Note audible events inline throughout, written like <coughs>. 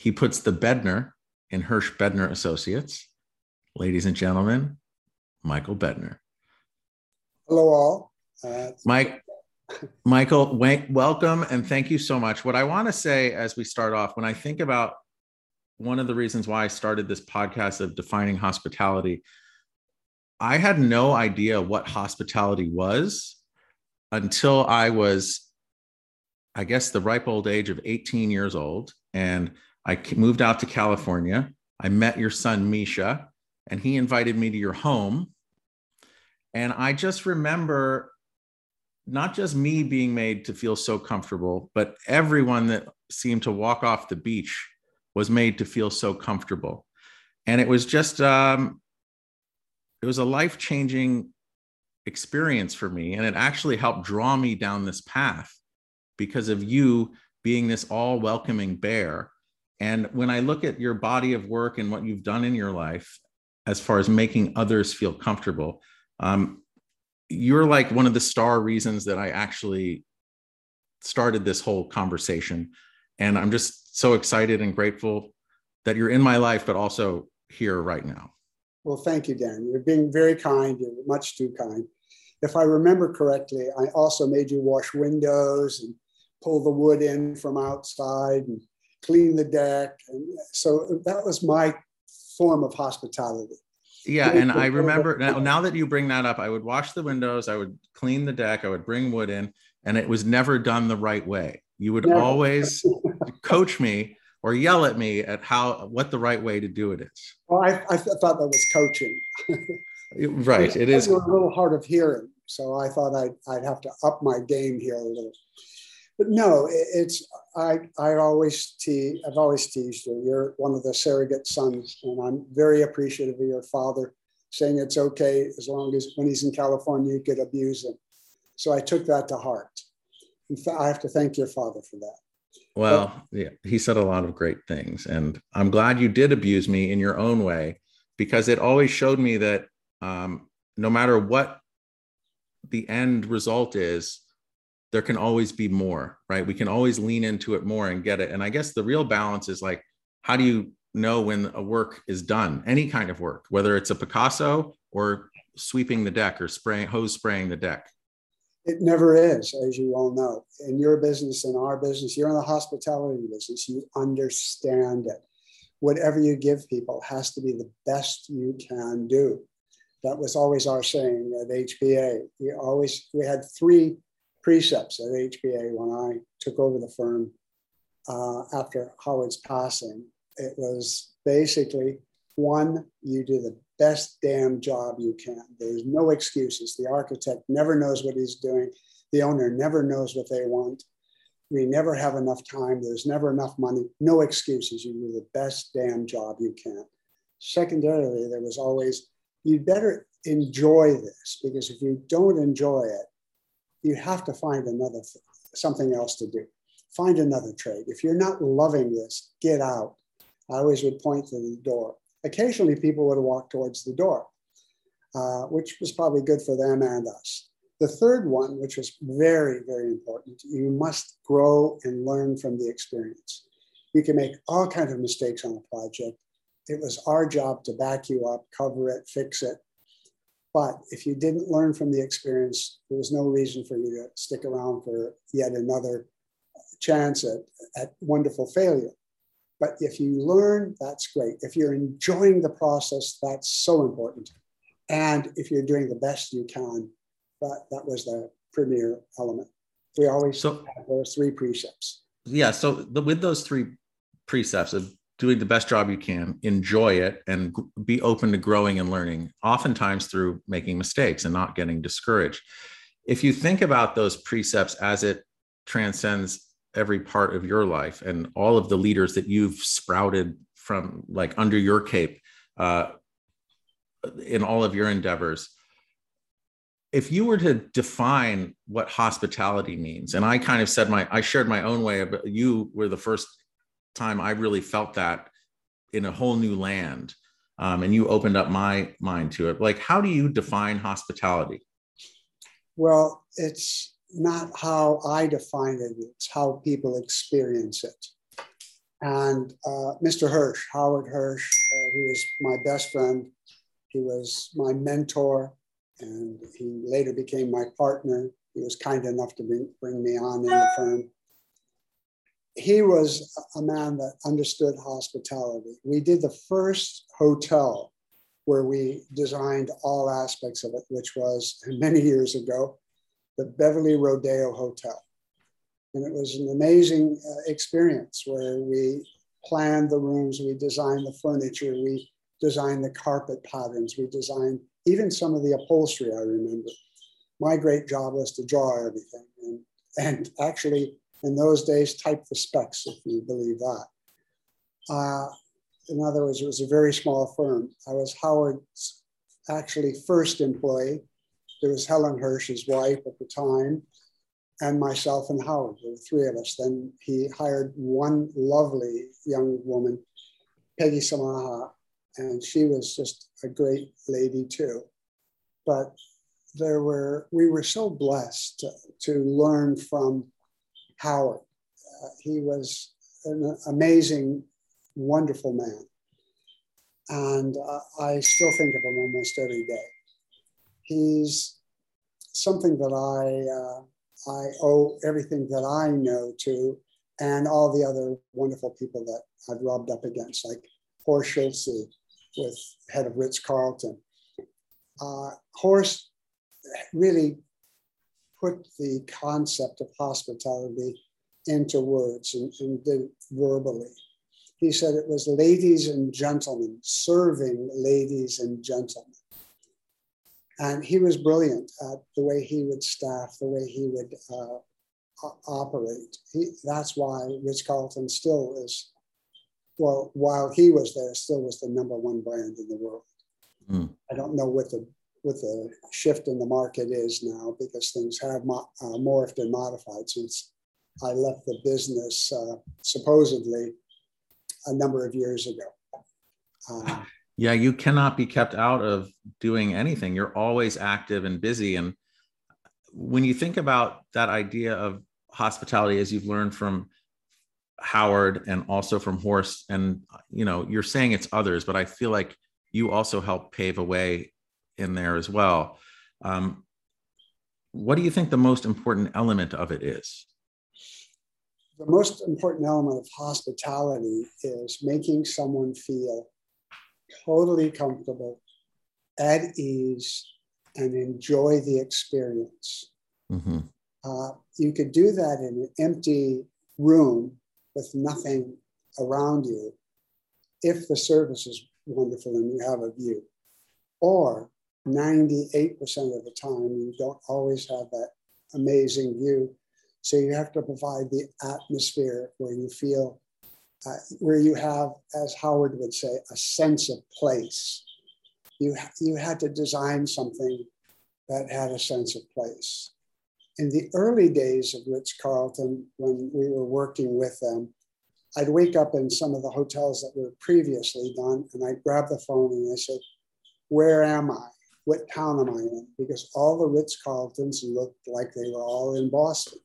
He puts the Bedner in Hirsch Bedner Associates. Ladies and gentlemen, Michael Bedner. Hello, all. Uh, Mike, Michael, welcome and thank you so much. What I want to say as we start off, when I think about one of the reasons why I started this podcast of defining hospitality, I had no idea what hospitality was until I was, I guess, the ripe old age of 18 years old. And I moved out to California. I met your son, Misha, and he invited me to your home. And I just remember not just me being made to feel so comfortable, but everyone that seemed to walk off the beach was made to feel so comfortable. And it was just, um, it was a life changing experience for me. And it actually helped draw me down this path because of you being this all welcoming bear. And when I look at your body of work and what you've done in your life, as far as making others feel comfortable, um, you're like one of the star reasons that I actually started this whole conversation. And I'm just so excited and grateful that you're in my life, but also here right now. Well, thank you, Dan. You're being very kind. You're much too kind. If I remember correctly, I also made you wash windows and pull the wood in from outside and clean the deck. And so that was my form of hospitality. Yeah, and I remember now, now that you bring that up, I would wash the windows, I would clean the deck, I would bring wood in, and it was never done the right way. You would never. always <laughs> coach me or yell at me at how what the right way to do it is. Well, I, I thought that was coaching. right, it is a little hard of hearing, so I thought I'd I'd have to up my game here a little. But no, it, it's I I always te- I've always teased you. You're one of the surrogate sons, and I'm very appreciative of your father saying it's okay as long as when he's in California you could abuse him. So I took that to heart. I have to thank your father for that. Well, yeah, he said a lot of great things. And I'm glad you did abuse me in your own way because it always showed me that um, no matter what the end result is, there can always be more, right? We can always lean into it more and get it. And I guess the real balance is like, how do you know when a work is done? Any kind of work, whether it's a Picasso or sweeping the deck or spraying hose spraying the deck. It never is, as you all know. In your business, in our business, you're in the hospitality business, you understand it. Whatever you give people has to be the best you can do. That was always our saying at HBA. We always we had three precepts at HBA when I took over the firm uh, after Howard's passing. It was basically one, you do the best damn job you can. There's no excuses. The architect never knows what he's doing. The owner never knows what they want. We never have enough time. There's never enough money. No excuses. You do the best damn job you can. Secondarily, there was always, you'd better enjoy this because if you don't enjoy it, you have to find another something else to do. Find another trade. If you're not loving this, get out. I always would point to the door occasionally people would walk towards the door, uh, which was probably good for them and us. The third one, which was very, very important, you must grow and learn from the experience. You can make all kinds of mistakes on a project. It was our job to back you up, cover it, fix it. But if you didn't learn from the experience, there was no reason for you to stick around for yet another chance at, at wonderful failure. But if you learn, that's great. If you're enjoying the process, that's so important. And if you're doing the best you can, that, that was the premier element. We always so, have those three precepts. Yeah. So the, with those three precepts of doing the best job you can, enjoy it, and be open to growing and learning, oftentimes through making mistakes and not getting discouraged. If you think about those precepts as it transcends every part of your life and all of the leaders that you've sprouted from like under your cape uh, in all of your endeavors if you were to define what hospitality means and i kind of said my i shared my own way but you were the first time i really felt that in a whole new land um, and you opened up my mind to it like how do you define hospitality well it's not how i define it it's how people experience it and uh, mr hirsch howard hirsch uh, who is my best friend he was my mentor and he later became my partner. He was kind enough to bring, bring me on in the firm. He was a man that understood hospitality. We did the first hotel where we designed all aspects of it, which was many years ago, the Beverly Rodeo Hotel. And it was an amazing uh, experience where we planned the rooms, we designed the furniture, we designed the carpet patterns, we designed even some of the upholstery, I remember. My great job was to draw everything and, and actually, in those days, type the specs, if you believe that. Uh, in other words, it was a very small firm. I was Howard's actually first employee. There was Helen Hirsch, his wife at the time, and myself and Howard. There were three of us. Then he hired one lovely young woman, Peggy Samaha, and she was just a great lady too. But there were we were so blessed to, to learn from Howard. Uh, he was an amazing, wonderful man, and uh, I still think of him almost every day. He's something that I uh, I owe everything that I know to, and all the other wonderful people that I've rubbed up against, like Horst Schulze, with head of Ritz Carlton. Uh, Horst really put the concept of hospitality into words and, and did verbally. He said it was ladies and gentlemen, serving ladies and gentlemen. And he was brilliant at the way he would staff, the way he would uh, operate. He, that's why Ritz Carlton still is well, while he was there, still was the number one brand in the world. Mm. I don't know what the what the shift in the market is now because things have mo- uh, morphed and modified since I left the business uh, supposedly a number of years ago. Uh, yeah, you cannot be kept out of doing anything. You're always active and busy. And when you think about that idea of hospitality, as you've learned from Howard and also from Horst. And, you know, you're saying it's others, but I feel like you also help pave a way in there as well. Um, what do you think the most important element of it is? The most important element of hospitality is making someone feel totally comfortable, at ease, and enjoy the experience. Mm-hmm. Uh, you could do that in an empty room with nothing around you if the service is wonderful and you have a view. Or 98% of the time, you don't always have that amazing view. So you have to provide the atmosphere where you feel, uh, where you have, as Howard would say, a sense of place. You, you had to design something that had a sense of place in the early days of Ritz Carlton, when we were working with them, I'd wake up in some of the hotels that were previously done, and I'd grab the phone and I said, Where am I? What town am I in? Because all the Ritz Carltons looked like they were all in Boston.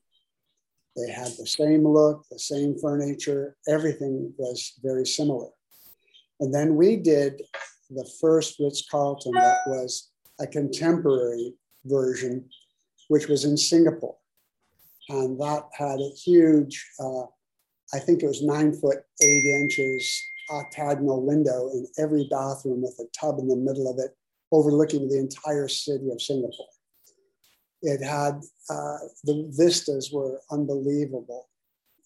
They had the same look, the same furniture, everything was very similar. And then we did the first Ritz Carlton that was a contemporary version which was in Singapore. And that had a huge, uh, I think it was nine foot, eight inches octagonal window in every bathroom with a tub in the middle of it, overlooking the entire city of Singapore. It had, uh, the vistas were unbelievable.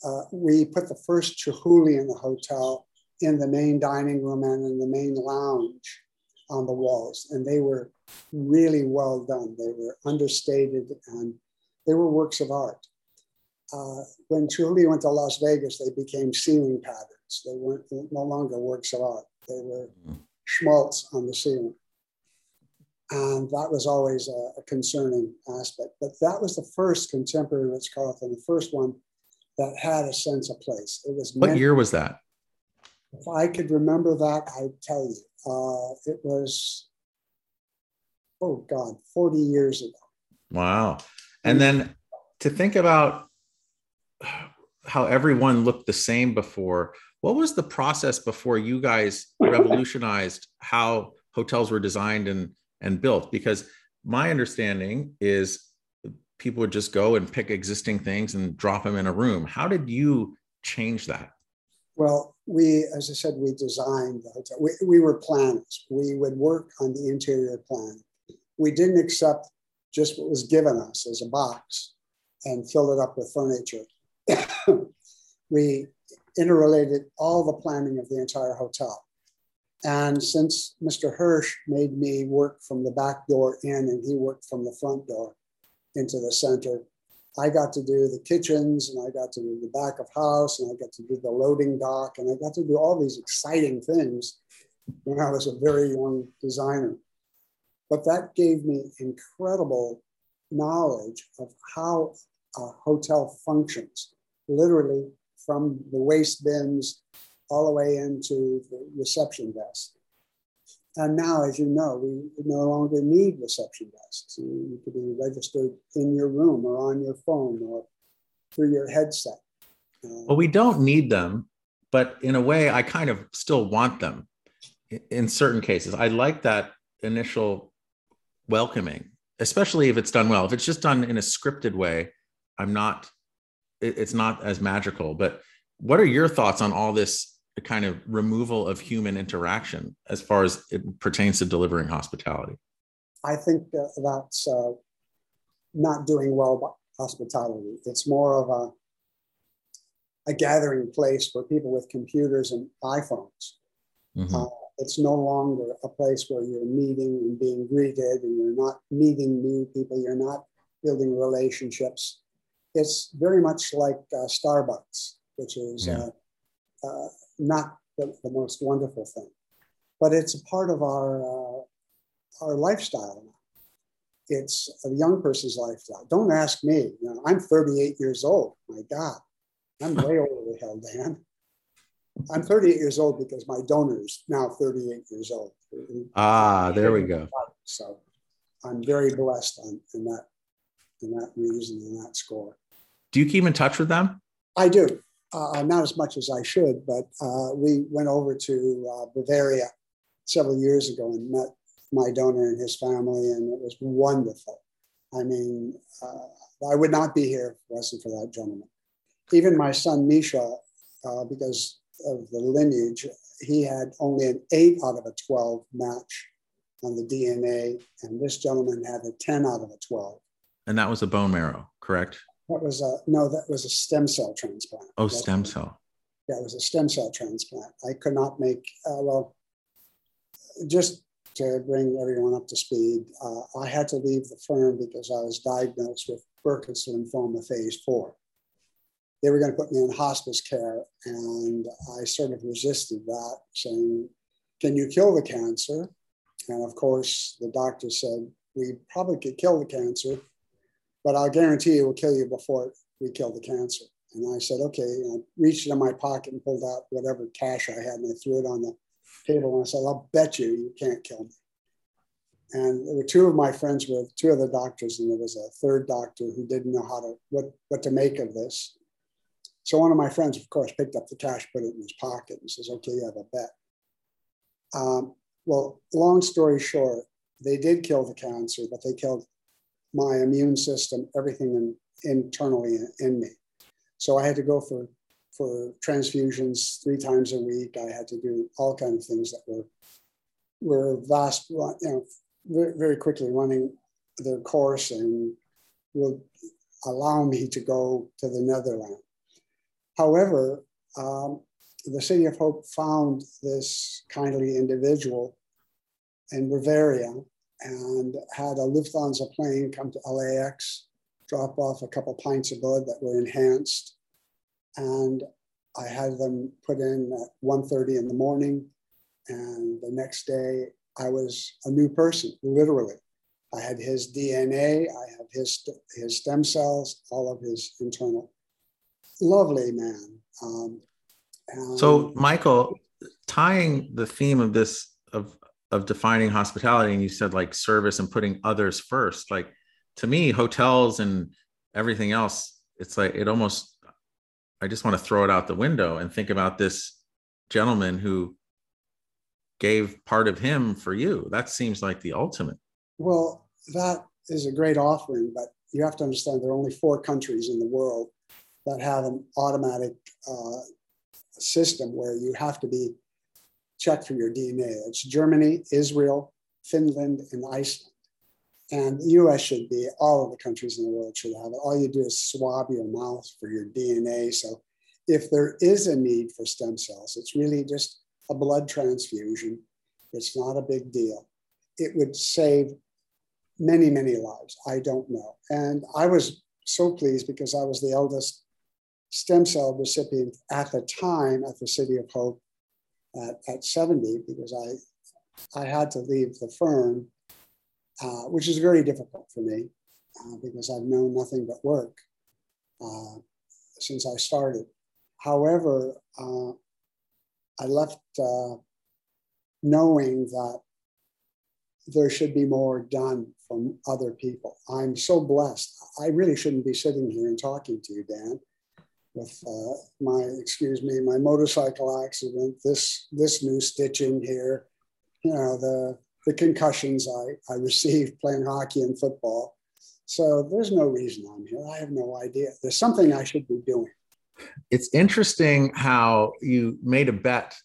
Uh, we put the first Chihuly in the hotel in the main dining room and in the main lounge on the walls, and they were really well done. They were understated and they were works of art. uh, when Chihuly went to Las Vegas, they became ceiling patterns. They weren't no longer works of art. They were mm. schmaltz on the ceiling. And that was always a, a, concerning aspect. But that was the first contemporary Ritz Carlton, the first one that had a sense of place. It was. What year was that? If I could remember that, I'd tell you. Uh, it was, oh God, 40 years ago. Wow. And then to think about how everyone looked the same before, what was the process before you guys <laughs> revolutionized how hotels were designed and, and built? Because my understanding is people would just go and pick existing things and drop them in a room. How did you change that? Well, we, as I said, we designed the hotel. We, we were planners. We would work on the interior plan. We didn't accept just what was given us as a box and fill it up with furniture. <coughs> we interrelated all the planning of the entire hotel. And since Mr. Hirsch made me work from the back door in and he worked from the front door into the center, I got to do the kitchens and I got to do the back of house and I got to do the loading dock and I got to do all these exciting things when I was a very young designer. But that gave me incredible knowledge of how a hotel functions, literally from the waste bins all the way into the reception desk. And now, as you know, we no longer need reception desks. You, can be registered in your room or on your phone or through your headset. Uh, well, we don't need them, but in a way, I kind of still want them in certain cases. I like that initial welcoming, especially if it's done well. If it's just done in a scripted way, I'm not, it's not as magical. But what are your thoughts on all this the kind of removal of human interaction as far as it pertains to delivering hospitality? I think that's uh, not doing well by hospitality. It's more of a, a gathering place for people with computers and iPhones. Mm-hmm. Uh, it's no longer a place where you're meeting and being greeted and you're not meeting new people, you're not building relationships. It's very much like uh, Starbucks, which is yeah. uh, uh not the, the, most wonderful thing, but it's a part of our uh, our lifestyle. It's a young person's lifestyle. Don't ask me. You know, I'm 38 years old. My God, I'm way <laughs> over the hell, Dan. I'm 38 years old because my donor is now 38 years old. Ah, there we go. So I'm very blessed on in that in that reason and that score. Do you keep in touch with them? I do uh, not as much as I should, but uh, we went over to uh, Bavaria several years ago and met my donor and his family, and it was wonderful. I mean, uh, I would not be here if it wasn't for that gentleman. Even my son Misha, uh, because of the lineage, he had only an eight out of a 12 match on the DNA, and this gentleman had a 10 out of a 12. And that was a bone marrow, correct? That was a no. That was a stem cell transplant. Oh, stem cell. Yeah, it was a stem cell transplant. I could not make. Uh, well, just to bring everyone up to speed, uh, I had to leave the firm because I was diagnosed with Burkitt's lymphoma phase four. They were going to put me in hospice care, and I sort of resisted that, saying, "Can you kill the cancer?" And of course, the doctor said we probably could kill the cancer, but I'll guarantee it will kill you before we kill the cancer. And I said, okay. And I reached in my pocket and pulled out whatever cash I had and I threw it on the table. And I said, I'll bet you you can't kill me. And there were two of my friends with two other doctors, and there was a third doctor who didn't know how to what, what to make of this. So one of my friends, of course, picked up the cash, put it in his pocket, and says, "Okay, you have a bet." Um, well, long story short, they did kill the cancer, but they killed my immune system, everything in, internally in, me. So I had to go for for transfusions three times a week. I had to do all kinds of things that were were vast, you know, very, very quickly running their course and will allow me to go to the Netherlands. However, um, the City of Hope found this kindly individual in Bavaria and had a Lufthansa plane come to LAX, drop off a couple pints of blood that were enhanced, and I had them put in at 1.30 in the morning, and the next day I was a new person, literally. I had his DNA, I have his his stem cells, all of his internal. Lovely man. Um, so, Michael, tying the theme of this of of defining hospitality, and you said like service and putting others first. Like to me, hotels and everything else, it's like it almost. I just want to throw it out the window and think about this gentleman who gave part of him for you. That seems like the ultimate. Well, that is a great offering, but you have to understand there are only four countries in the world that have an automatic uh, system where you have to be checked for your DNA. It's Germany, Israel, Finland, and Iceland. And the US should be, all of the countries in the world should have it. All you do is swab your mouth for your DNA. So if there is a need for stem cells, it's really just a blood transfusion. It's not a big deal. It would save many, many lives. I don't know. And I was so pleased because I was the eldest stem cell recipient at the time at the City of Hope at, at 70 because I, I had to leave the firm, uh, which is very difficult for me uh, because I've known nothing but work uh, since I started. However, uh, I left uh, knowing that there should be more done from other people. I'm so blessed. I really shouldn't be sitting here and talking to you, Dan with uh, my excuse me my motorcycle accident this this new stitching here you know the the concussions i i received playing hockey and football. So there's no reason i'm here. I have no idea. There's something i should be doing. It's interesting how you made a bet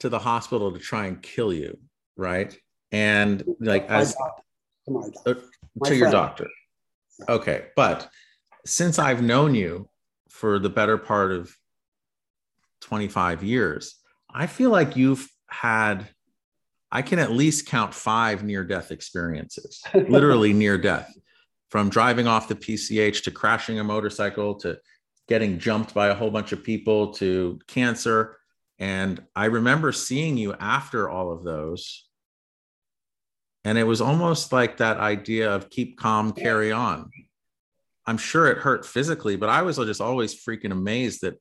to the hospital to try and kill you right? And like my as doctor. to, my doctor. Uh, to your doctor. Okay but since i've known you for the better part of 25 years, I feel like you've had, I can at least count five near death experiences, <laughs> literally near death, from driving off the PCH to crashing a motorcycle to getting jumped by a whole bunch of people to cancer. And I remember seeing you after all of those. And it was almost like that idea of keep calm, carry on. I'm sure it hurt physically, but I was just always freaking amazed that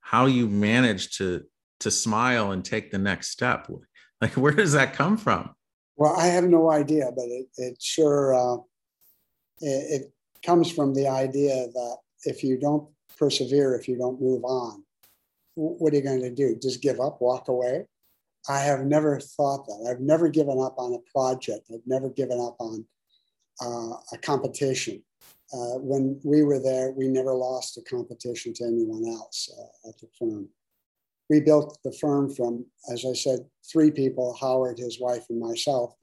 how you managed to to smile and take the next step. <laughs> Like, where does that come from? Well, I have no idea, but it, it sure uh, it, it comes from the idea that if you don't persevere, if you don't move on, what are you going to do? Just give up, walk away? I have never thought that. I've never given up on a project. I've never given up on uh, a competition uh, when we were there, we never lost a competition to anyone else uh, at the firm. We built the firm from, as I said, three people Howard, his wife, and myself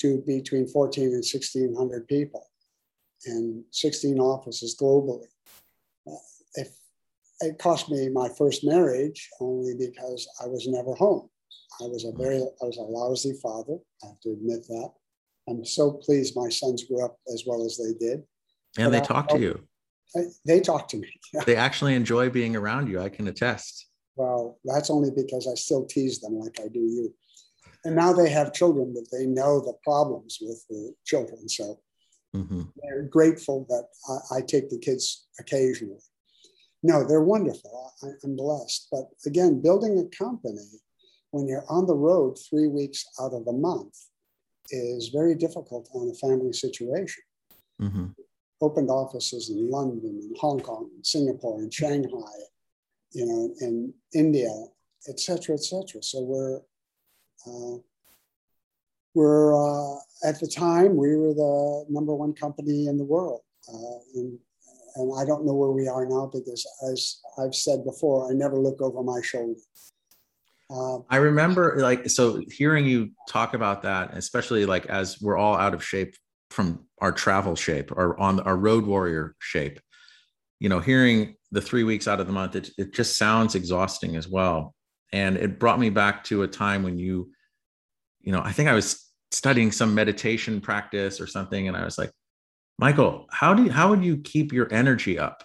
to between 14 and 1600 people and 16 offices globally. Uh, if it cost me my first marriage only because I was never home. I was a very, I was a lousy father. I have to admit that. I'm so pleased my sons grew up as well as they did. And they talk to you. They talk to me. They actually enjoy being around you. I can attest. Well, that's only because I still tease them like I do you. And now they have children that they know the problems with the children. So mm-hmm. they're grateful that I, I, take the kids occasionally. No, they're wonderful. I, I'm blessed. But again, building a company when you're on the road three weeks out of the month is very difficult on a family situation. Mm-hmm opened offices in London and Hong Kong and Singapore and Shanghai, you know, in India, et cetera, et cetera. So we're, uh, we're uh, at the time, we were the number one company in the world. Uh, and, and I don't know where we are now because, as I've said before, I never look over my shoulder. Uh, I remember, like, so hearing you talk about that, especially like as we're all out of shape from our travel shape or on our road warrior shape you know hearing the three weeks out of the month it, it just sounds exhausting as well and it brought me back to a time when you you know i think i was studying some meditation practice or something and i was like Michael, how do you, how would you keep your energy up?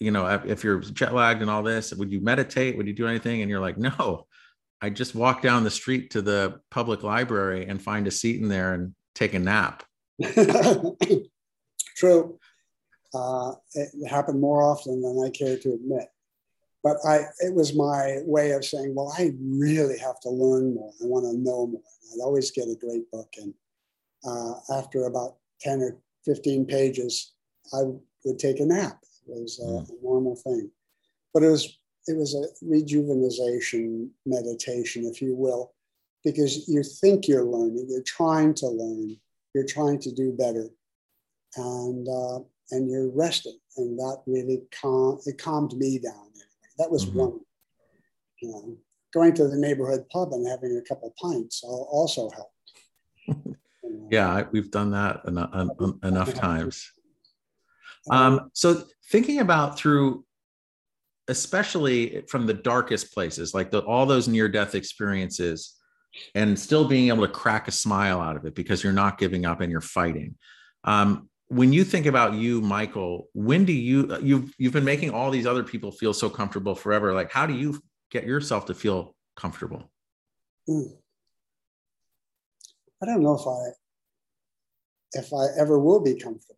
You know, if, if you're jet lagged and all this, would you meditate? Would you do anything? And you're like, no, I just walk down the street to the public library and find a seat in there and take a nap. <laughs> True. Uh, it happened more often than I care to admit. But I, it was my way of saying, well, I really have to learn more. I want to know more. I'd always get a great book. And uh, after about 10 or 15 pages, I would take a nap. It was a, mm. a normal thing. But it was it was a rejuvenation meditation, if you will, because you think you're learning, you're trying to learn, you're trying to do better, and uh, and you're resting, and that really calm it calmed me down. Anyway. That was mm-hmm. one. You know, going to the neighborhood pub and having a couple pints also helped. <laughs> yeah, we've done that enough, enough <laughs> times. Um, so thinking about through especially from the darkest places, like the, all those near death experiences, and still being able to crack a smile out of it because you're not giving up and you're fighting. Um, when you think about you, Michael, when do you you've you've been making all these other people feel so comfortable forever? Like, how do you get yourself to feel comfortable? I don't know if I if I ever will be comfortable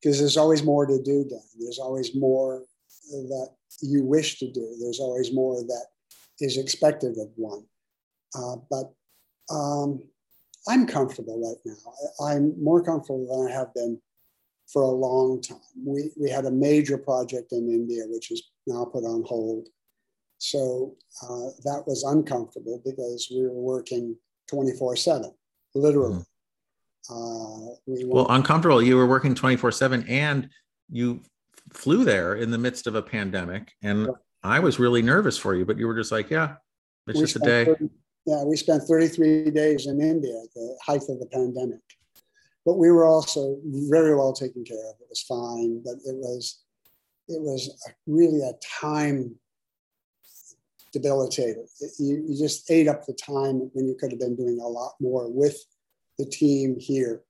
because there's always more to do. Dan. There's always more that you wish to do. There's always more that is expected of one. Uh, but um, I'm comfortable right now. I, am more comfortable than I have been for a long time. We, we had a major project in India, which is now put on hold. So uh, that was uncomfortable because we were working 24 7, literally. Mm. Uh, we well, uncomfortable. You were working 24 7 and you flew there in the midst of a pandemic, and I was really nervous for you, but you were just like, yeah, it's we just a day. 30, yeah, we spent 33 days in India at the height of the pandemic, but we were also very well taken care of. It was fine, but it was it was a, really a time debilitator. You, you just ate up the time when you could have been doing a lot more with the team here.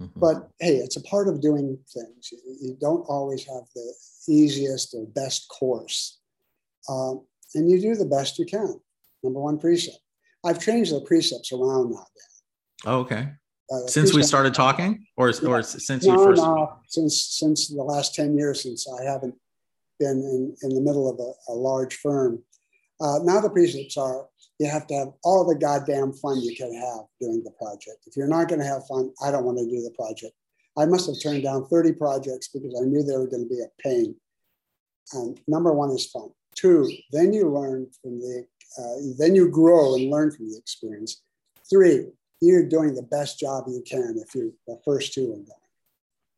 Mm-hmm. But hey, it's a part of doing things. You, you don't always have the easiest or best course. Um, and you do the best you can. Number one precept. I've changed the precepts around now. Oh, okay. Uh, since we started talking, or yeah. or since no, you first? No, since since the last ten years, since I haven't been in, in the middle of a, a large firm. Uh, now the precepts are you have to have all the goddamn fun you can have doing the project. If you're not going to have fun, I don't want to do the project. I must have turned down 30 projects because I knew they were going to be a pain. And number one is fun. Two, then you learn from the, uh, then you grow and learn from the experience. Three, you're doing the best job you can if you're the first two are going.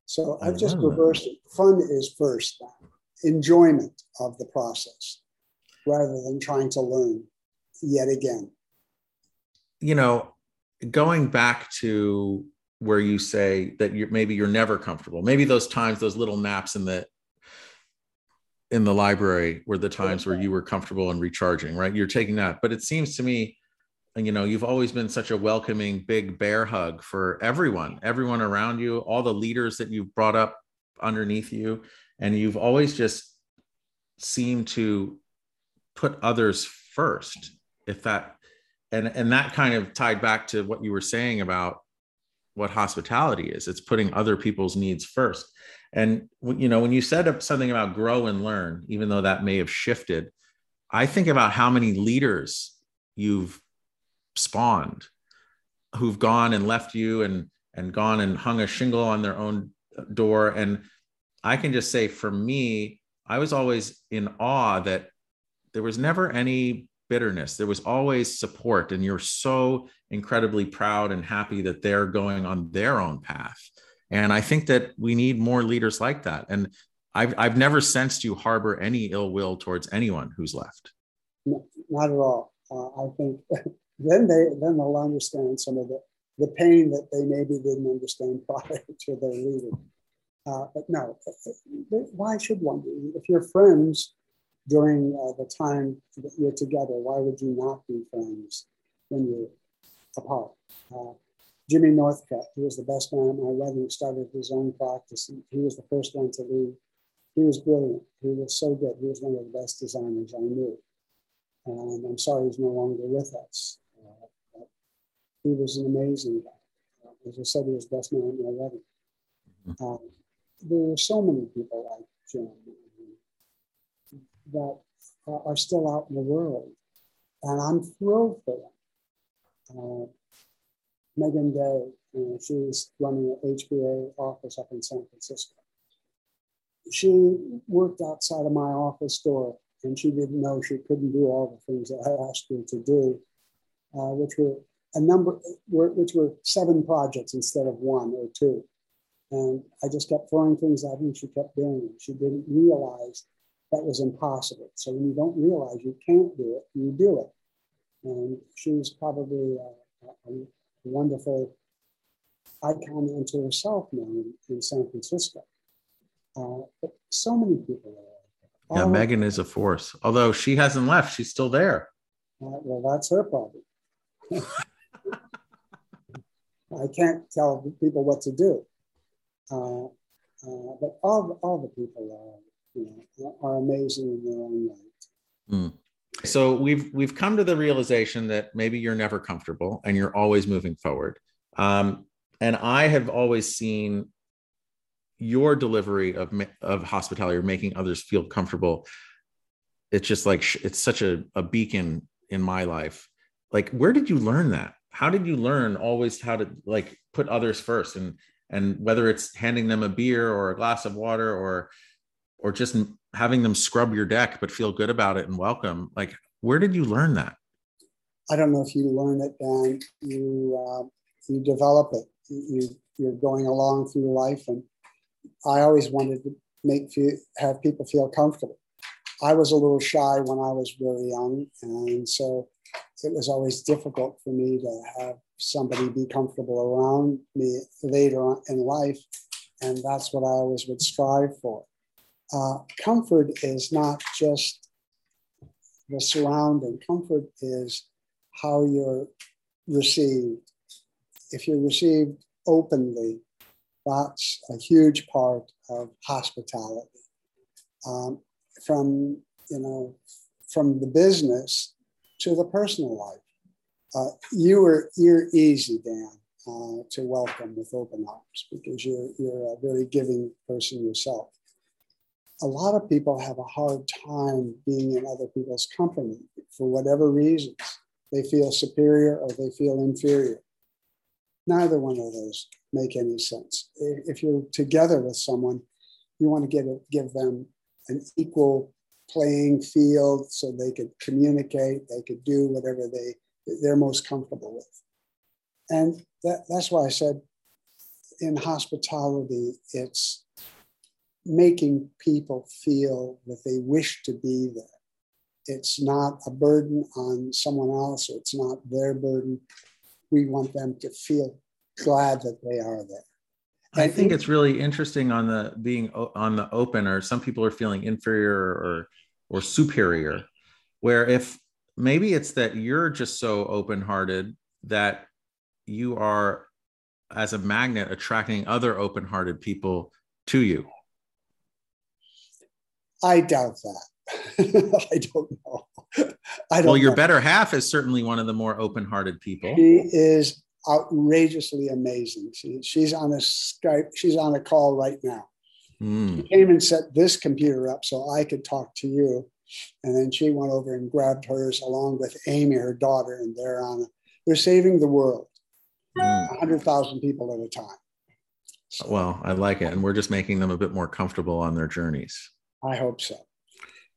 So I've just reversed it. Fun is first. Enjoyment of the process rather than trying to learn yet again. You know, going back to where you say that you're maybe you're never comfortable. Maybe those times, those little naps in the in the library were the times where you were comfortable and recharging, right? You're taking that. But it seems to me, you know, you've always been such a welcoming big bear hug for everyone, everyone around you, all the leaders that you've brought up underneath you. And you've always just seemed to put others first if that and and that kind of tied back to what you were saying about what hospitality is it's putting other people's needs first and you know when you said something about grow and learn even though that may have shifted i think about how many leaders you've spawned who've gone and left you and and gone and hung a shingle on their own uh, door and i can just say for me i was always in awe that there was never any bitterness. There was always support, and you're so incredibly proud and happy that they're going on their own path. And I think that we need more leaders like that. And I've, I've never sensed you harbor any ill will towards anyone who's left. Not at all. Uh, I think <laughs> then they then they'll understand some of the, the pain that they maybe didn't understand <laughs> prior to their leaving. Uh, but no, why should one be? If you're friends, during uh, the time that you're together? Why would you not be friends when you're apart? Uh, Jimmy Northcutt, he was the best man at my wedding, started his own practice. He was the first one to leave. He was brilliant. He was so good. He was one of the best designers I knew. And I'm sorry he's no longer with us. Uh, he was an amazing guy. Uh, as I said, he was the best man at my wedding. Mm-hmm. Um, there were so many people like Jim that are still out in the world. And I'm thrilled for them. Uh, Megan Day, uh, she's running an HBA office up in San Francisco. She worked outside of my office door and she didn't know she couldn't do all the things that I asked her to do, uh, which were a number, which were seven projects instead of one or two. And I just kept throwing things at her and she kept doing it. She didn't realize that was impossible. So when you don't realize you can't do it, you do it. And she's probably a, a wonderful icon unto herself now in, in San Francisco. Uh, but so many people are. Yeah, Megan is a force. Although she hasn't left, she's still there. Uh, well, that's her problem. <laughs> I can't tell people what to do. Uh, uh, but all, all the people are, you know, are amazing in their own right. Mm. So we've we've come to the realization that maybe you're never comfortable and you're always moving forward. Um, and I have always seen your delivery of of hospitality or making others feel comfortable. It's just like it's such a, a beacon in my life. Like, where did you learn that? How did you learn always how to like put others first and and whether it's handing them a beer or a glass of water or or just having them scrub your deck but feel good about it and welcome like where did you learn that? I don't know if you learn it dan. You uh, you develop it. You you're going along through life and i always wanted to make have people feel comfortable. I was a little shy when i was really young and so it was always difficult for me to have somebody be comfortable around me later on in life and that's what i always would strive for uh, comfort is not just the surrounding, comfort is how you're received. If you're received openly, that's a huge part of hospitality. Um, from you know, from the business to the personal life, uh, you are you're easy, Dan, uh, to welcome with open arms because you're you're a very giving person yourself a lot of people have a hard time being in other people's company for whatever reasons. They feel superior or they feel inferior. Neither one of those make any sense. If you're together with someone, you want to get a, give them an equal playing field so they could communicate, they could do whatever they they're most comfortable with. And that, that's why I said in hospitality, it's making people feel that they wish to be there. It's not a burden on someone else, it's not their burden. We want them to feel glad that they are there. I think it's really interesting on the being on the open, or some people are feeling inferior or or superior. Where if maybe it's that you're just so open hearted that you are, as a magnet, attracting other open hearted people to you. I doubt that. <laughs> I don't know. I don't well, your know. better half is certainly one of the more open-hearted people. She is outrageously amazing. She, she's on a Skype. She's on a call right now. Mm. She came and set this computer up so I could talk to you, and then she went over and grabbed hers along with Amy, her daughter, and they're on. A, they're saving the world, mm. hundred thousand people at a time. So. Well, I like it, and we're just making them a bit more comfortable on their journeys. I hope so.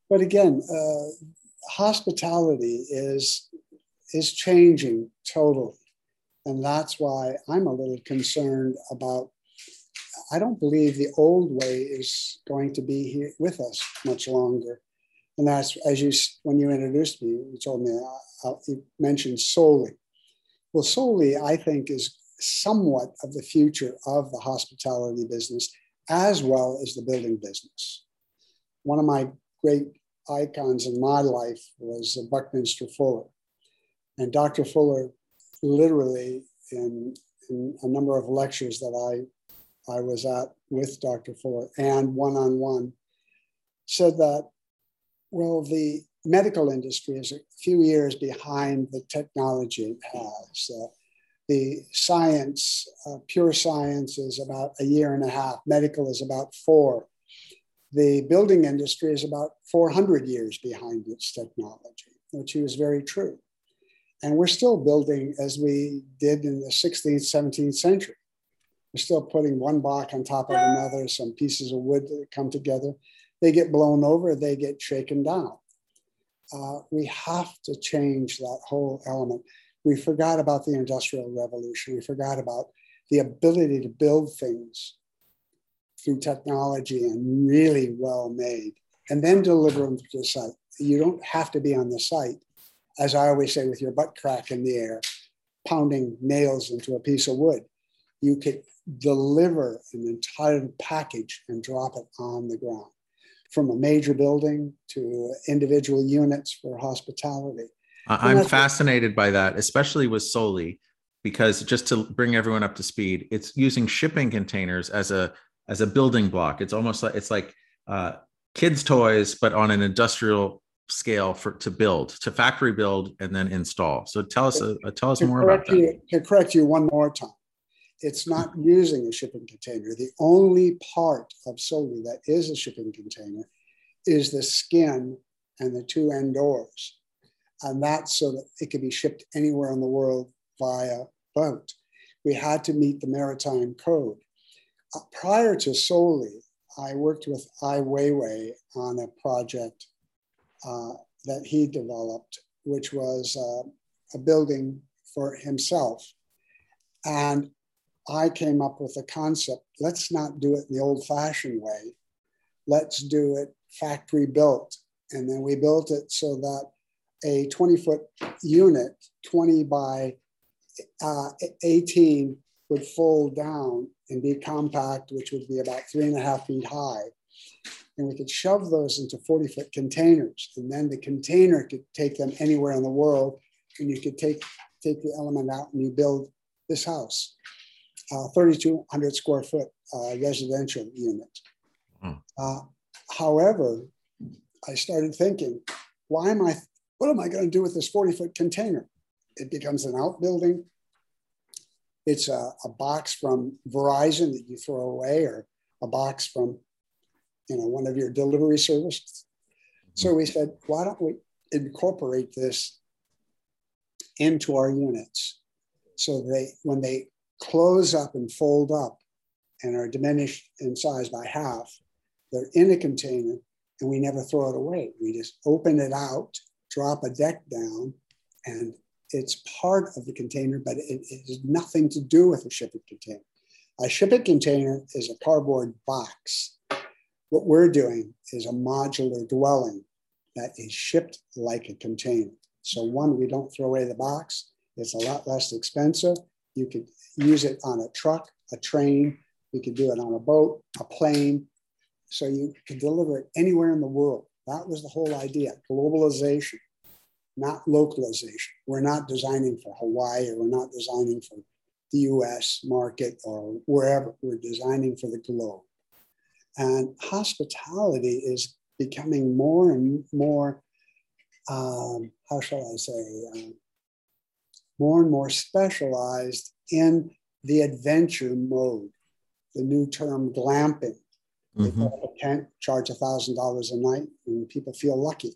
But again, uh, hospitality is is changing totally, and that's why I'm a little concerned about. I don't believe the old way is going to be here with us much longer, and that's as you when you introduced me, you told me uh, uh you mentioned Soli. Well, Soli I think, is somewhat of the future of the hospitality business as well as the building business one of my great icons in my life was Buckminster Fuller. And Dr. Fuller literally in, in a number of lectures that I, I was at with Dr. Fuller and one on one said that, well, the medical industry is a few years behind the technology it has. Uh, the science, uh, pure science, is about a year and a half, medical is about four. The building industry is about 400 years behind its technology, which is very true. And we're still building as we did in the 16th, 17th century. We're still putting one block on top of another, some pieces of wood that come together. They get blown over, they get shaken down. Uh, we have to change that whole element. We forgot about the Industrial Revolution. We forgot about the ability to build things through technology and really well made, and then deliver them to the site. You don't have to be on the site as I always say, with your butt crack in the air, pounding nails into a piece of wood. You could deliver an entire package and drop it on the ground from a major building to individual units for hospitality. I'm fascinated by that, especially with Soli, because just to bring everyone up to speed, it's using shipping containers as a as a building block. It's almost like it's like uh, kids' toys, but on an industrial scale for to build to factory build and then install. So tell us uh, tell us to more about you, that to correct you one more time. It's not using a shipping container. The only part of Soli that is a shipping container is the skin and the two end doors. And that's so that it can be shipped anywhere in the world via boat. We had to meet the maritime code prior to Soli i worked with ai weiwei on a project uh, that he developed, which was uh, a building for himself. And I came up with a concept let's not do it the old fashioned way, let's do it factory built. And then we built it so that a 20 foot unit, 20 by uh, 18, would fold down and be compact, which would be about three and a half feet high and we could shove those into 40 foot containers. And then the container could take them anywhere in the world. And you could take, take the element out and you build this house, uh, 3,200 square foot uh, residential unit. Hmm. Uh, however, I started thinking, why am I, what am I going to do with this 40 foot container? It becomes an outbuilding. It's a, a box from Verizon that you throw away or a box from you know, one of your delivery services. So mm-hmm. we said, why don't we incorporate this into our units so they when they close up and fold up and are diminished in size by half, they're in a container and we never throw it away. We just open it out, drop a deck down, and it's part of the container, but it, it has nothing to do with a shipping container. A shipping container is a cardboard box what we're doing is a modular dwelling that is shipped like a container. So one, we don't throw away the box. It's a lot less expensive. You could use it on a truck, a train. You could do it on a boat, a plane. So you could deliver it anywhere in the world. That was the whole idea, globalization, not localization. We're not designing for Hawaii or we're not designing for the US market or wherever. We're designing for the globe. And hospitality is becoming more and more, um, how shall I say, um, more and more specialized in the adventure mode, the new term glamping. Mm-hmm. They put up a tent, charge $1,000 a night, and people feel lucky.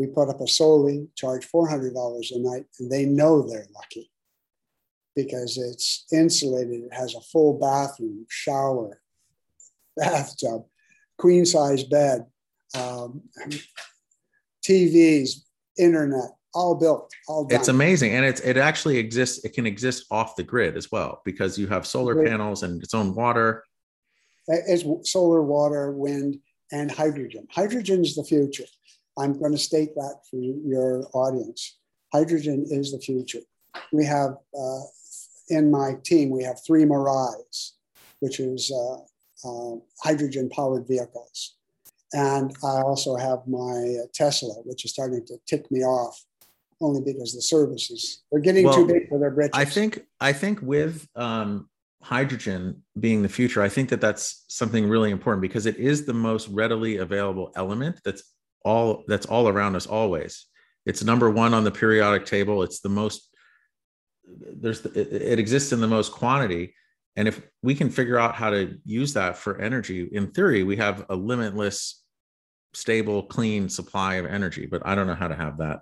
We put up a Soli, charge $400 a night, and they know they're lucky because it's insulated. It has a full bathroom, shower, bathtub, queen size bed, um, TVs, internet, all built, all done. It's amazing, and it's it actually exists. It can exist off the grid as well because you have solar panels and its own water. It's solar, water, wind, and hydrogen. Hydrogen is the future. I'm going to state that for your audience. Hydrogen is the future. We have uh, in my team we have three Mirais, which is uh, uh, hydrogen powered vehicles. And I also have my Tesla, which is starting to tick me off only because the services they're getting well, too big for their britches. I think I think with um, hydrogen being the future, I think that that's something really important because it is the most readily available element that's all that's all around us always. It's number one on the periodic table. It's the most there's it, it exists in the most quantity and if we can figure out how to use that for energy in theory we have a limitless stable clean supply of energy but i don't know how to have that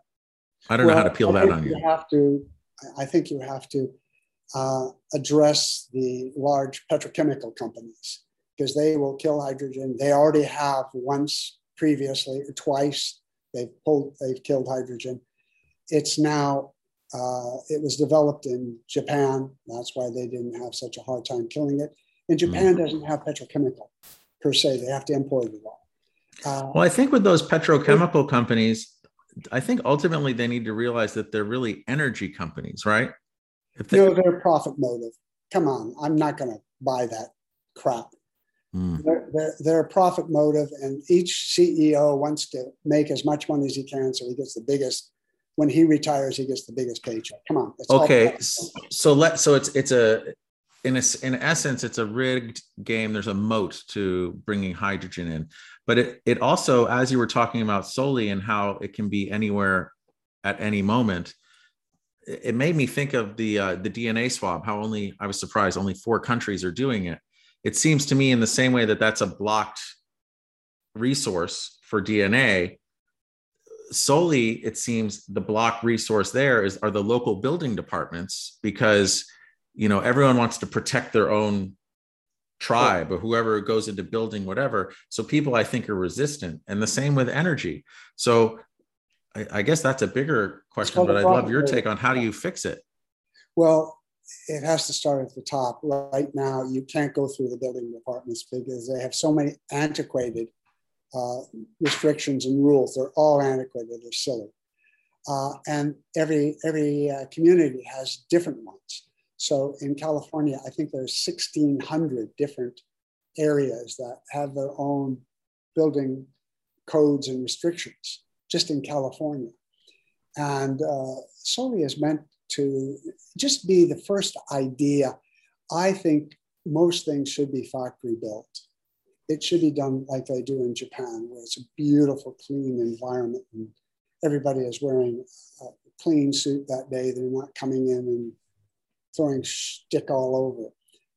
i don't well, know how to peel that on you. you have to i think you have to uh, address the large petrochemical companies because they will kill hydrogen they already have once previously twice they've pulled they've killed hydrogen it's now uh, it was developed in Japan. That's why they didn't have such a hard time killing it. And Japan mm. doesn't have petrochemical per se. They have to import it all. Uh, well, I think with those petrochemical companies, I think ultimately they need to realize that they're really energy companies, right? If they, no, they're profit motive. Come on, I'm not going to buy that crap. Mm. They're, a profit motive, and each CEO wants to make as much money as he can so he gets the biggest when he retires, he gets the biggest paycheck. Come on. Okay. So let so it's it's a in a, in essence it's a rigged game. There's a moat to bringing hydrogen in, but it it also as you were talking about Soli and how it can be anywhere at any moment. It made me think of the uh, the DNA swab. How only I was surprised only four countries are doing it. It seems to me in the same way that that's a blocked resource for DNA Soli it seems the block resource there is are the local building departments because you know everyone wants to protect their own tribe or whoever goes into building whatever. So people i think are resistant. And the same with energy. So i, I guess that's a bigger question but i'd love your take on how do you fix it? Well it has to start at the top right now you can't go through the building departments because they have so many antiquated uh, restrictions and rules. They're all antiquated, they're silly. Uh, and every, every uh, community has different ones. So in California, I think there's 1,600 different areas that have their own building codes and restrictions just in California. And uh, SOLI is meant to just be the first idea. I think most things should be factory built it should be done like they do in Japan, where it's a beautiful, clean environment and everybody is wearing a clean suit that day. They're not coming in and throwing stick all over.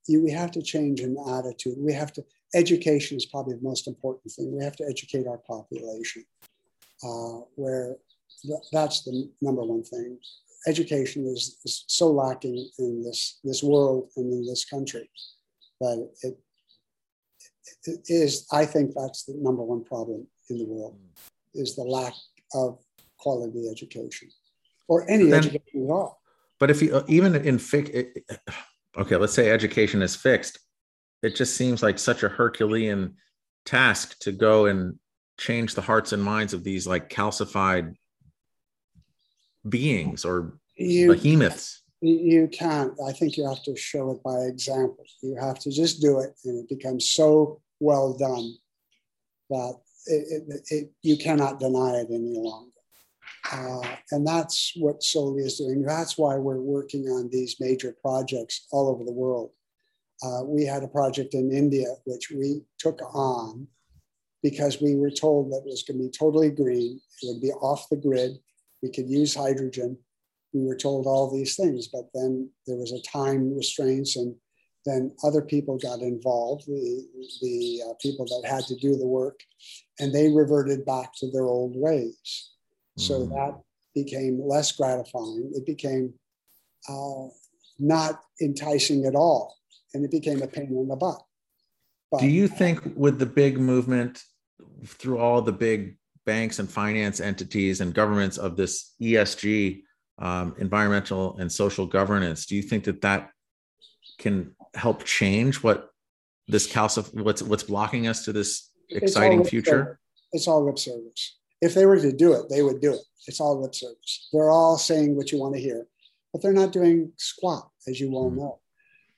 You, we have to change an attitude. We have to, education is probably the most important thing. We have to educate our population, uh, where th- that's the number one thing. Education is, is so lacking in this, this world and in this country that it, is I think that's the number one problem in the world is the lack of quality education or any then, education at all. But if you uh, even in fix, okay, let's say education is fixed, it just seems like such a Herculean task to go and change the hearts and minds of these like calcified beings or you, behemoths you can't. I think you have to show it by example. You have to just do it, and it becomes so well done that it, it, it, you cannot deny it any longer. Uh, and that's what SOLI is doing. That's why we're working on these major projects all over the world. Uh, we had a project in India which we took on because we were told that it was going to be totally green, it would be off the grid, we could use hydrogen, we were told all these things, but then there was a time restraints and then other people got involved, the, the uh, people that had to do the work, and they reverted back to their old ways. Mm. So that became less gratifying. It became uh, not enticing at all, and it became a pain in the butt. But, do you think with the big movement through all the big banks and finance entities and governments of this ESG um, environmental and social governance. Do you think that that can help change what this calcif- what's what's blocking us to this exciting future? It's all lip service. If they were to do it, they would do it. It's all lip service. They're all saying what you want to hear, but they're not doing squat, as you well mm-hmm. know.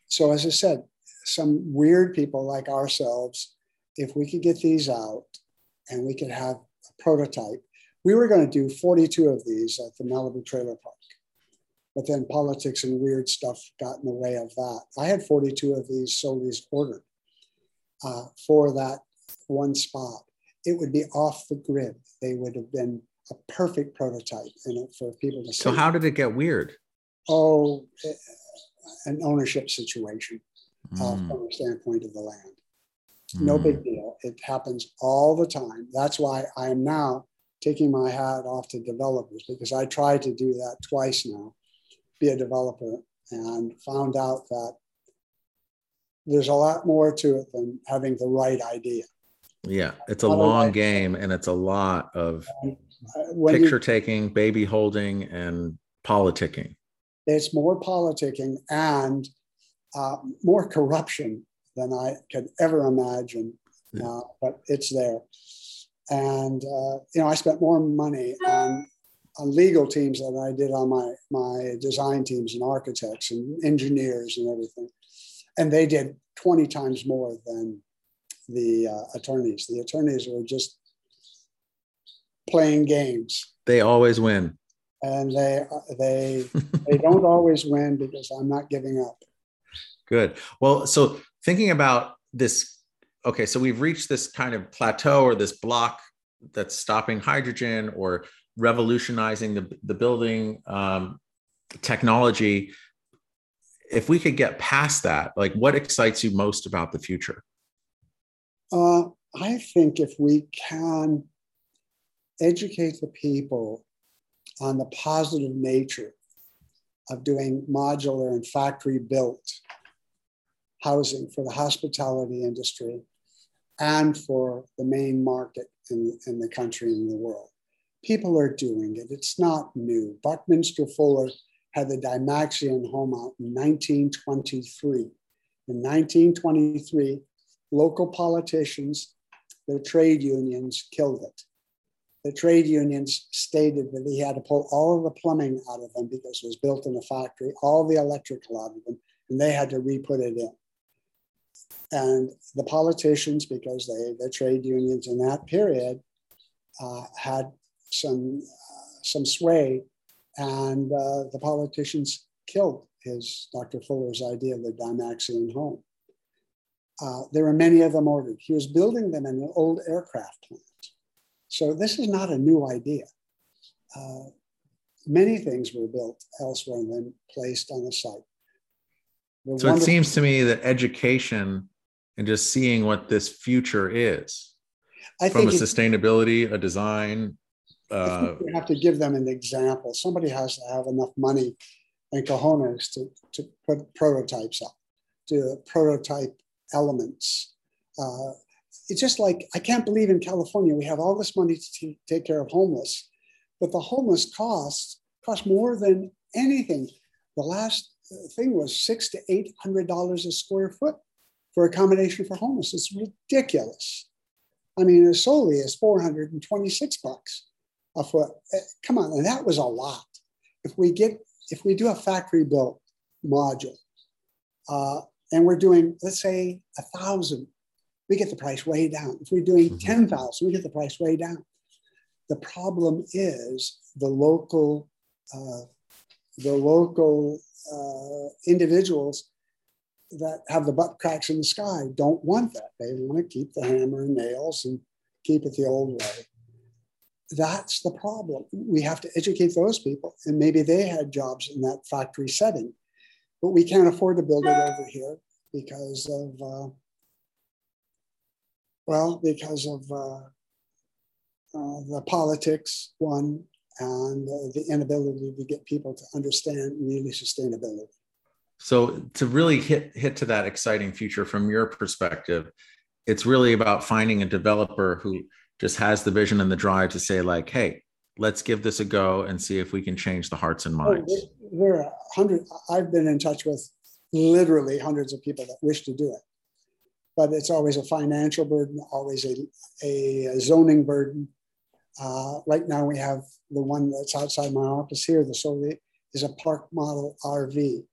So, as I said, some weird people like ourselves, if we could get these out and we could have prototype, We were going to do 42 of these at the Malibu Trailer Park. But then politics and weird stuff got in the way of that. I had 42 of these Solis ordered uh, for that one spot. It would be off the grid. They would have been a perfect prototype in it for people to see. So how did it get weird? Oh, eh, an ownership situation mm. uh, Hmm. from the standpoint of the land. No big deal. It happens all the time. That's why I am now taking my hat off to developers because I tried to do that twice now, be a developer, and found out that there's a lot more to it than having the right idea. Yeah, it's a long game and it's a lot of Uh, picture taking, baby holding, and politicking. it's more politicking and uh, more corruption than I could ever imagine. Yeah. Uh, but it's there. And, uh, you know, I spent more money on, on legal teams than I did on my, my design teams and architects and engineers and everything. And they did 20 times more than the uh, attorneys. The attorneys were just playing games They always win. and they they <laughs> they don't always win because I'm not giving up. Good. Well, so thinking about this, okay, so we've reached this kind of plateau or this block that's stopping hydrogen or revolutionizing the, the building um, technology. If we could get past that, like what excites you most about the future? Uh, I think if we can educate the people on the positive nature of doing modular and factory built housing for the hospitality industry and for the main market in, in the country and the world. People are doing it. It's not new. Buckminster Fuller had the Dymaxion home out in 1923. In 1923, local politicians, the trade unions killed it. The trade unions stated that he had to pull all of the plumbing out of them because it was built in a factory, all the electrical out of them, and they had to re-put it in. And the politicians, because they, the trade unions in that period uh, had some uh, some sway, and uh, the politicians killed his Dr. Fuller's idea of the Dymaxion home. Uh, there were many of them ordered. He was building them in an old aircraft plant. So this is not a new idea. Uh, many things were built elsewhere and then placed on the site. So it seems to me that education and just seeing what this future is I from a it- sustainability, a design. Uh, we have to give them an example. Somebody has to have enough money and cojones to, to put prototypes up, to prototype elements. Uh, it's just like, I can't believe in California, we have all this money to t- take care of homeless, but the homeless costs cost more than anything. The last thing was six to eight hundred dollars a square foot for accommodation for homeless. It's ridiculous. I mean, a Soli is 426 bucks a foot. Eh, Come on, and that was a lot. If we get, if we do a factory built module, uh, and we're doing, let's say, a thousand, we get the price way down. If we're doing Mhm. ten thousand, we get the price way down. The problem is the local, uh, the local uh, individuals that have the butt cracks in the sky don't want that. They want to keep the hammer and nails and keep it the old way that's the problem. We have to educate those people, and maybe they had jobs in that factory setting, but we can't afford to build it over here because of, uh, well, because of uh, uh, the politics, one, and the inability to get people to understand really sustainability. so to really hit hit to that exciting future from your perspective, it's really about finding a developer who just has the vision and the drive to say like, hey, let's give this a go and see if we can change the hearts and Oh, minds. there- there are hundreds. I've been in touch with literally hundreds of people that wish to do it, but it's always a financial burden, always a, a zoning burden. Uh, right now, we have the one that's outside my office here. The Soli is a park model RV.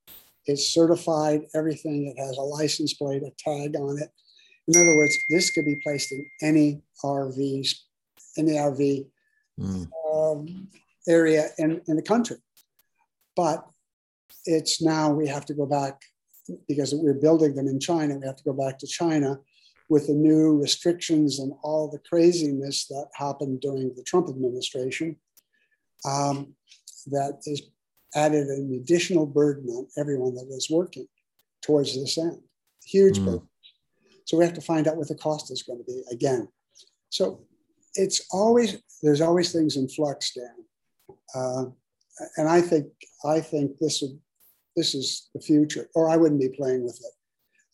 It's certified, everything. It has a license plate, a tag on it. In other words, this could be placed in any RV, any RV mm. um, area in, in the country. But it's now we have to go back because we're building them in China. We have to go back to China with the new restrictions and all the craziness that happened during the Trump administration. Um, has added an additional burden on everyone that is working towards this end. Huge mm. burden. So we have to find out what the cost is going to be again. So it's always there's always things in flux, Dan. Uh, and I think I think this would this is the future, or I wouldn't be playing with it.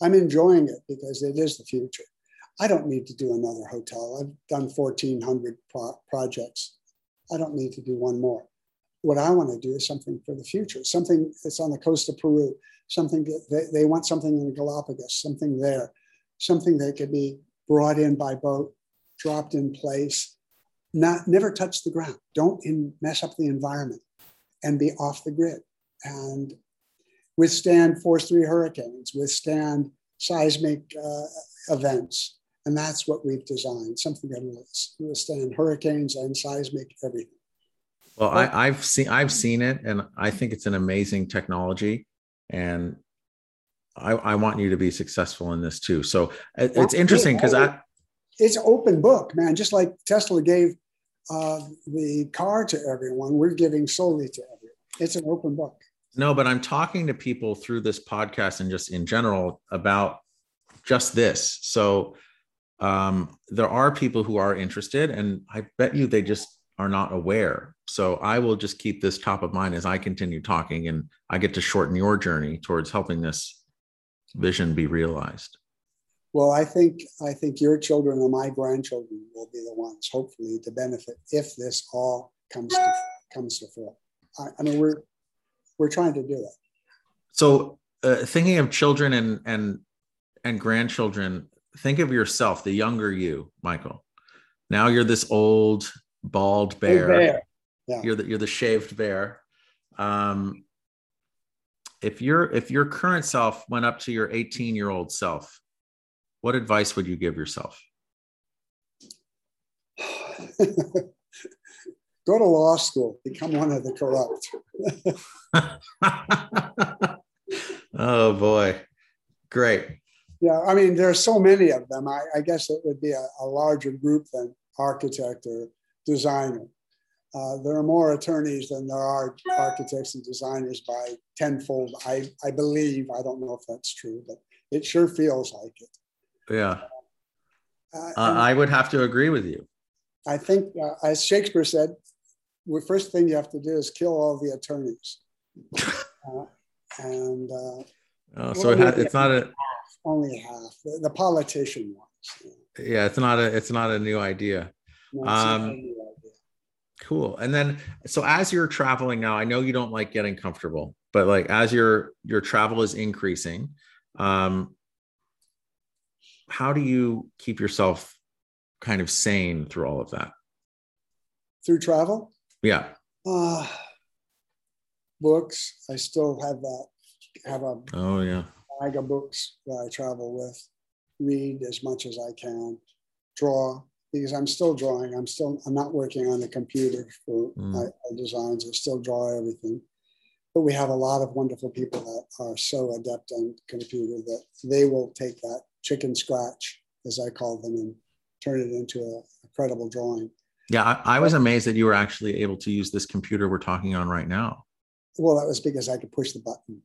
I'm enjoying it because it is the future. I don't need to do another hotel. I've done 1,400 pro- projects. I don't need to do one more. What I want to do is something for the future, something that's on the coast of Peru, something that they, they want something in the Galapagos, something there, something that could be brought in by boat, dropped in place, not never touch the ground. Don't in, mess up the environment and be off the grid and withstand force three hurricanes, withstand seismic uh, events. And that's what we've designed something that will withstand hurricanes and seismic everything. Well, I, have seen I've seen it, and I think it's an amazing technology, and I, I want you to be successful in this too. So it's interesting because I it's open book, man. Just like Tesla gave uh, the car to everyone, we're giving Soli to everyone. It's an open book. No, but I'm talking to people through this podcast and just in general about just this. So um, there are people who are interested, and I bet you they just are not aware. So I will just keep this top of mind as I continue talking, and I get to shorten your journey towards helping this vision be realized. Well, I think I think your children and my grandchildren will be the ones, hopefully, to benefit if this all comes to comes to full. I, I mean, we're we're trying to do it. So, uh, thinking of children and and and grandchildren, think of yourself, the younger you, Michael. Now you're this old bald bear. bear. Yeah. You're the you're the shaved bear. Um, if your if your current self went up to your 18 year old self, what advice would you give yourself? <laughs> Go to law school, become one of the corrupt. <laughs> oh boy, great. Yeah, I mean, there are so many of them. I, I guess it would be a, a, larger group than architect or designer. Uh, there are more attorneys than there are architects and designers by tenfold. I, I believe, I don't know if that's true, but it sure feels like it. Yeah. Uh, I would have to agree with you. I think, uh, as Shakespeare said, the first thing you have to do is kill all the attorneys. Uh, and uh, oh, so it ha- it's not a only half the, the politician ones. Yeah, it's not a it's not a new idea. No, um, new idea. Cool. And then, so as you're traveling now, I know you don't like getting comfortable, but like as your your travel is increasing, um, how do you keep yourself kind of sane through all of that? Through travel? Yeah. Uh, books. I still have that. Have a oh yeah bag of books that I travel with. Read as much as I can. Draw because I'm still drawing. I'm still I'm not working on the computer for mm. my, my designs. I still draw everything. But we have a lot of wonderful people that are so adept on computer that they will take that chicken scratch, as I call them, and turn it into a, a credible drawing. Yeah, I, I, was amazed that you were actually able to use this computer we're talking on right now. Well, that was because I could push the button.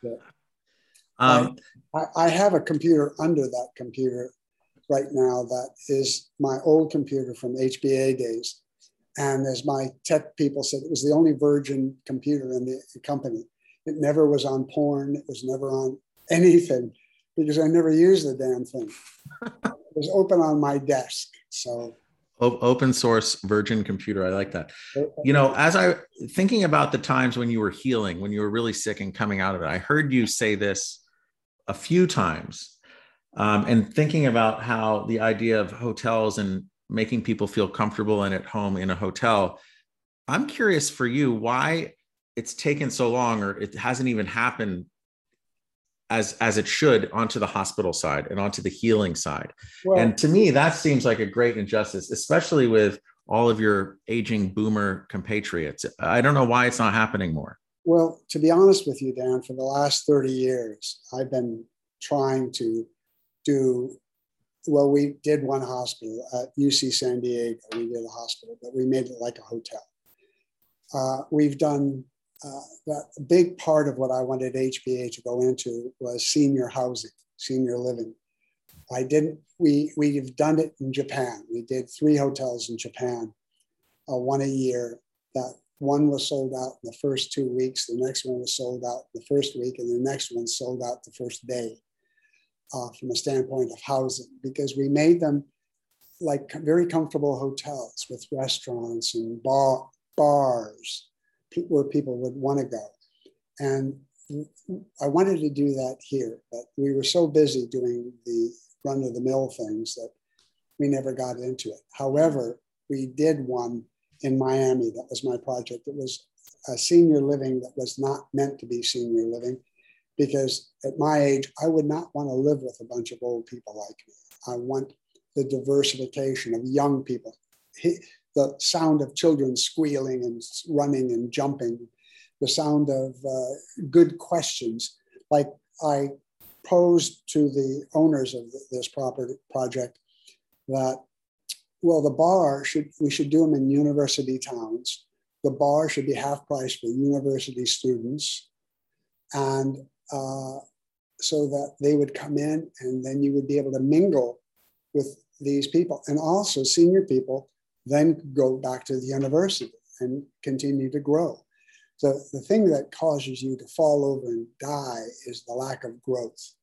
<laughs> um, I, I have a computer under that computer right now that is my old computer from HBA days. And as my tech people said, it was the only virgin computer in the company. It never was on porn, it was never on anything because I never used the damn thing. <laughs> it was open on my desk. So open source virgin computer i like that. You know as i thinking about the times when you were healing when you were really sick and coming out of it i heard you say this a few times um, and thinking about how the idea of hotels and making people feel comfortable and at home in a hotel i'm curious for you why it's taken so long or it hasn't even happened as as it should onto the hospital side and onto the healing side well, and to me that seems like a great injustice especially with all of your aging boomer compatriots. I don't know why it's not happening more. Well, to be honest with you, Dan, for the last 30 years, I've been trying to do well. We did one hospital at UC San Diego. We did a hospital, but we made it like a hotel. Uh, we've done uh, that. A big part of what I wanted HBA to go into was senior housing, senior living. I didn't. We we've done it in Japan. We did three hotels in Japan, uh, one a year. That one was sold out in the first two weeks. The next one was sold out the first week, and the next one sold out the first day. Uh, from a standpoint of housing, because we made them like very comfortable hotels with restaurants and bar, bars where people would want to go. And I wanted to do that here, but we were so busy doing the run of the mill things that we never got into it. However, we did one in Miami. That was my project. It was a senior living that was not meant to be senior living because at my age, I would not want to live with a bunch of old people like me. I want the diversification of young people, the sound of children squealing and running and jumping, the sound of uh, good questions. Like I posed to the owners of this property project that well, the bar should, we should do them in university towns. The bar should be half price for university students. And uh, so that they would come in and then you would be able to mingle with these people. And also, senior people then go back to the university and continue to grow. So, the thing that causes you to fall over and die is the lack of growth.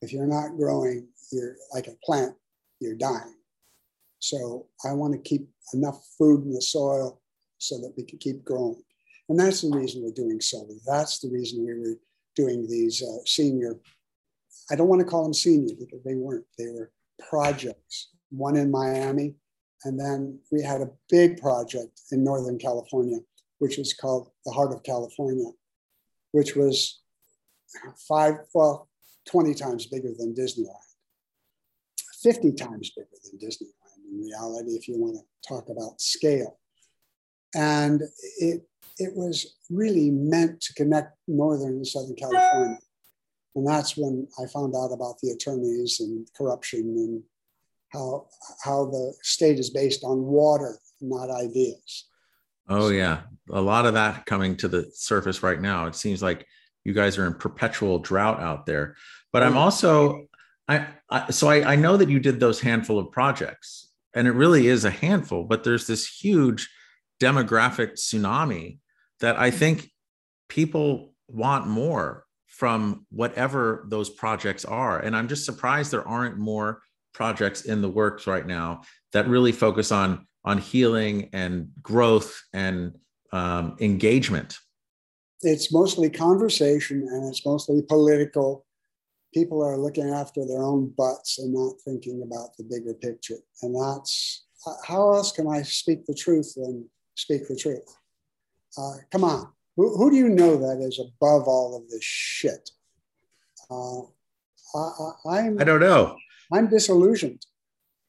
If you're not growing, you're like a plant, you're dying. So I want to keep enough food in the soil so that we can keep growing. And that's the reason we're doing solar. That's the reason we were doing these uh, senior, I don't want to call them senior because they weren't, they were projects, one in Miami. And then we had a big project in Northern California, which was called the Heart of California, which was five, well, 20 times bigger than Disneyland, 50 times bigger than Disneyland in reality, if you want to talk about scale. And it, it was really meant to connect Northern and Southern California. And that's when I found out about the attorneys and corruption and how, how the state is based on water, not ideas. Oh, yeah. A lot of that coming to the surface right now. It seems like you guys are in perpetual drought out there. But I'm mm. also, I, I so I, I know that you did those handful of projects and it really is a handful but there's this huge demographic tsunami that i mm. think people want more from whatever those projects are and i'm just surprised there aren't more projects in the works right now that really focus on on healing and growth and um, engagement it's mostly conversation and it's mostly political people are looking after their own butts and not thinking about the bigger picture. And that's how else can I speak the truth than speak the truth? Uh, come on. Who, who, do you know that is above all of this shit? Uh, I, am I don't know. I'm disillusioned.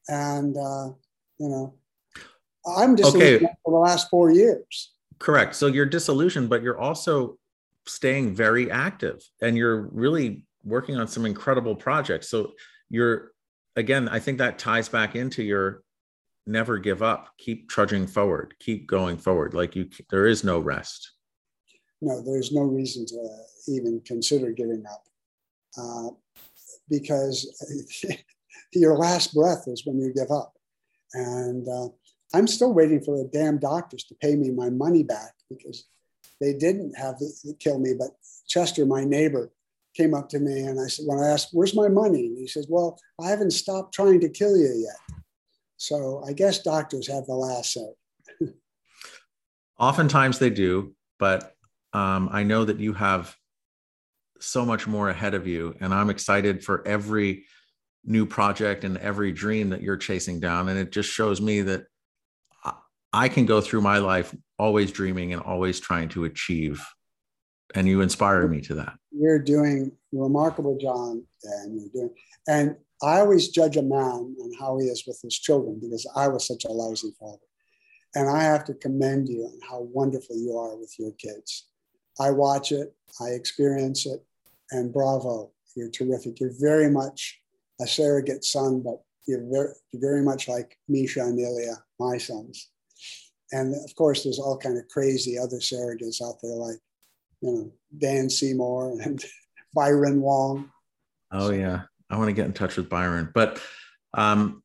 And, uh, you know, I'm disillusioned okay. for the last four years. Correct. So you're disillusioned, but you're also staying very active and you're really working on some incredible projects. So you're again, I think that ties back into your never give up, keep trudging forward, keep going forward. Like you, there is no rest. No, there's no reason to even consider giving up, uh, because <laughs> your last breath is when you give up. And uh, I'm still waiting for the damn doctors to pay me my money back because they didn't have to kill me, but Chester, my neighbor, came up to me and I said, when I asked, where's my money? And he says, well, I haven't stopped trying to kill you yet. So I guess doctors have the last say. <laughs> Oftentimes they do, but um, I know that you have so much more ahead of you. And I'm excited for every new project and every dream that you're chasing down. And it just shows me that I can go through my life always dreaming and always trying to achieve and you inspire me to that. You're doing remarkable, John, and you're doing. And I always judge a man on how he is with his children because I was such a lousy father. And I have to commend you on how wonderful you are with your kids. I watch it, I experience it, and bravo, you're terrific. You're very much a surrogate son, but you're very, you're very much like Misha and Ilya, my sons. And of course, there's all kind of crazy other surrogates out there, like you know Dan Seymour and <laughs> Byron Wong. Oh yeah, I want to get in touch with Byron, but um,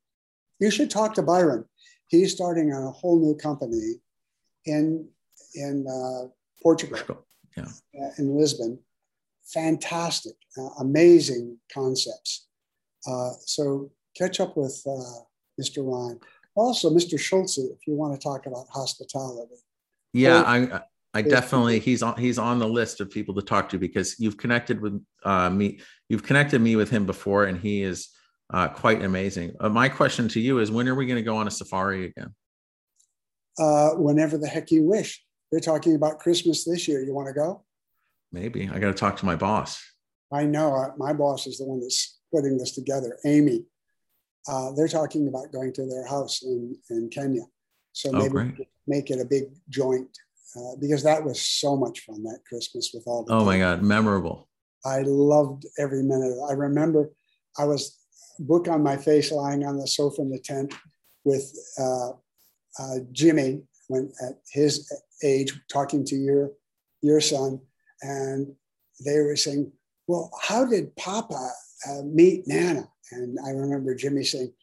you should talk to Byron. He's starting a whole new company in in uh, Portugal, Portugal. Yeah. Uh, in Lisbon. Fantastic, uh, amazing concepts. Uh, so catch up with uh, Mr. Ryan. Also, Mr. Schulze, if you want to talk about hospitality. Yeah, I I definitely he's on he's on the list of people to talk to because you've connected with uh, me. You've connected me with him before, and he is uh, quite amazing. Uh, my question to you is, when are we going to go on a safari again? Uh, whenever the heck you wish. They're talking about Christmas this year. You want to go? Maybe I got to talk to my boss. I know my boss is the one that's putting this together, Amy. Uh, they're talking about going to their house in, in Kenya. So oh, maybe make it a big joint uh, because that was so much fun that Christmas with all the. Oh my God, memorable. I loved every minute. I remember I was book on my face lying on the sofa in the tent with uh, uh, Jimmy when at his age talking to your your son and they were saying well how did papa uh, meet nana? And i remember jimmy saying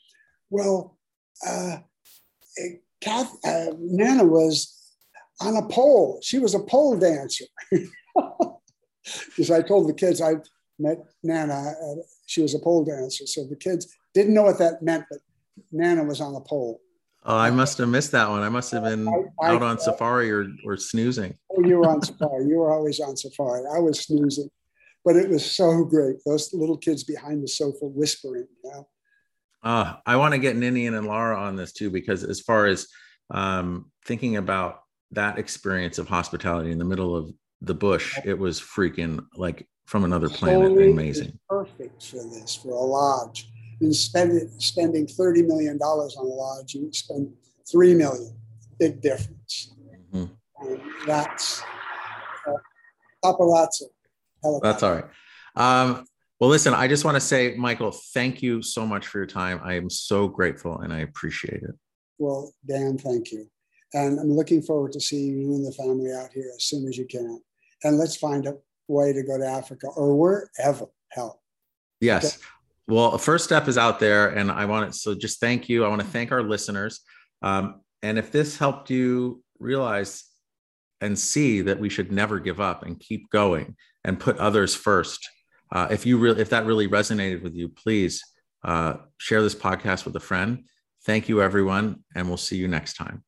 well uh, Kath, uh, nana was on a pole. She was a pole dancer. <laughs> Because i told the kids i met nana uh, she was a pole dancer. So the kids didn't know what that meant but nana was on a pole Oh, I must have missed that one. I must have been I, I, out on safari or, or snoozing. Oh, you were on safari. You were always on safari. I was snoozing, but it was so great. Those little kids behind the sofa whispering. You know? uh, I want to get Ninian and Laura on this too, because as far as um, thinking about that experience of hospitality in the middle of the bush, it was freaking like from another planet. Amazing. Perfect for this, for a lodge and spend, spending $30 million on a lodge, you spend 3 million. Big difference. Mm-hmm. And that's uh, paparazzi. That's all right. Um, well, listen, I just want to say, Michael, thank you so much for your time. I am so grateful and I appreciate it. Well, Dan, thank you. And I'm looking forward to seeing you and the family out here as soon as you can. And let's find a way to go to Africa or wherever. Hell. Yes. Okay. Well, first step is out there, and I want it. So just thank you. I want to thank our listeners. Um, and if this helped you realize and see that we should never give up and keep going and put others first, uh, if you really, if that really resonated with you, please uh, share this podcast with a friend. Thank you, everyone, and we'll see you next time.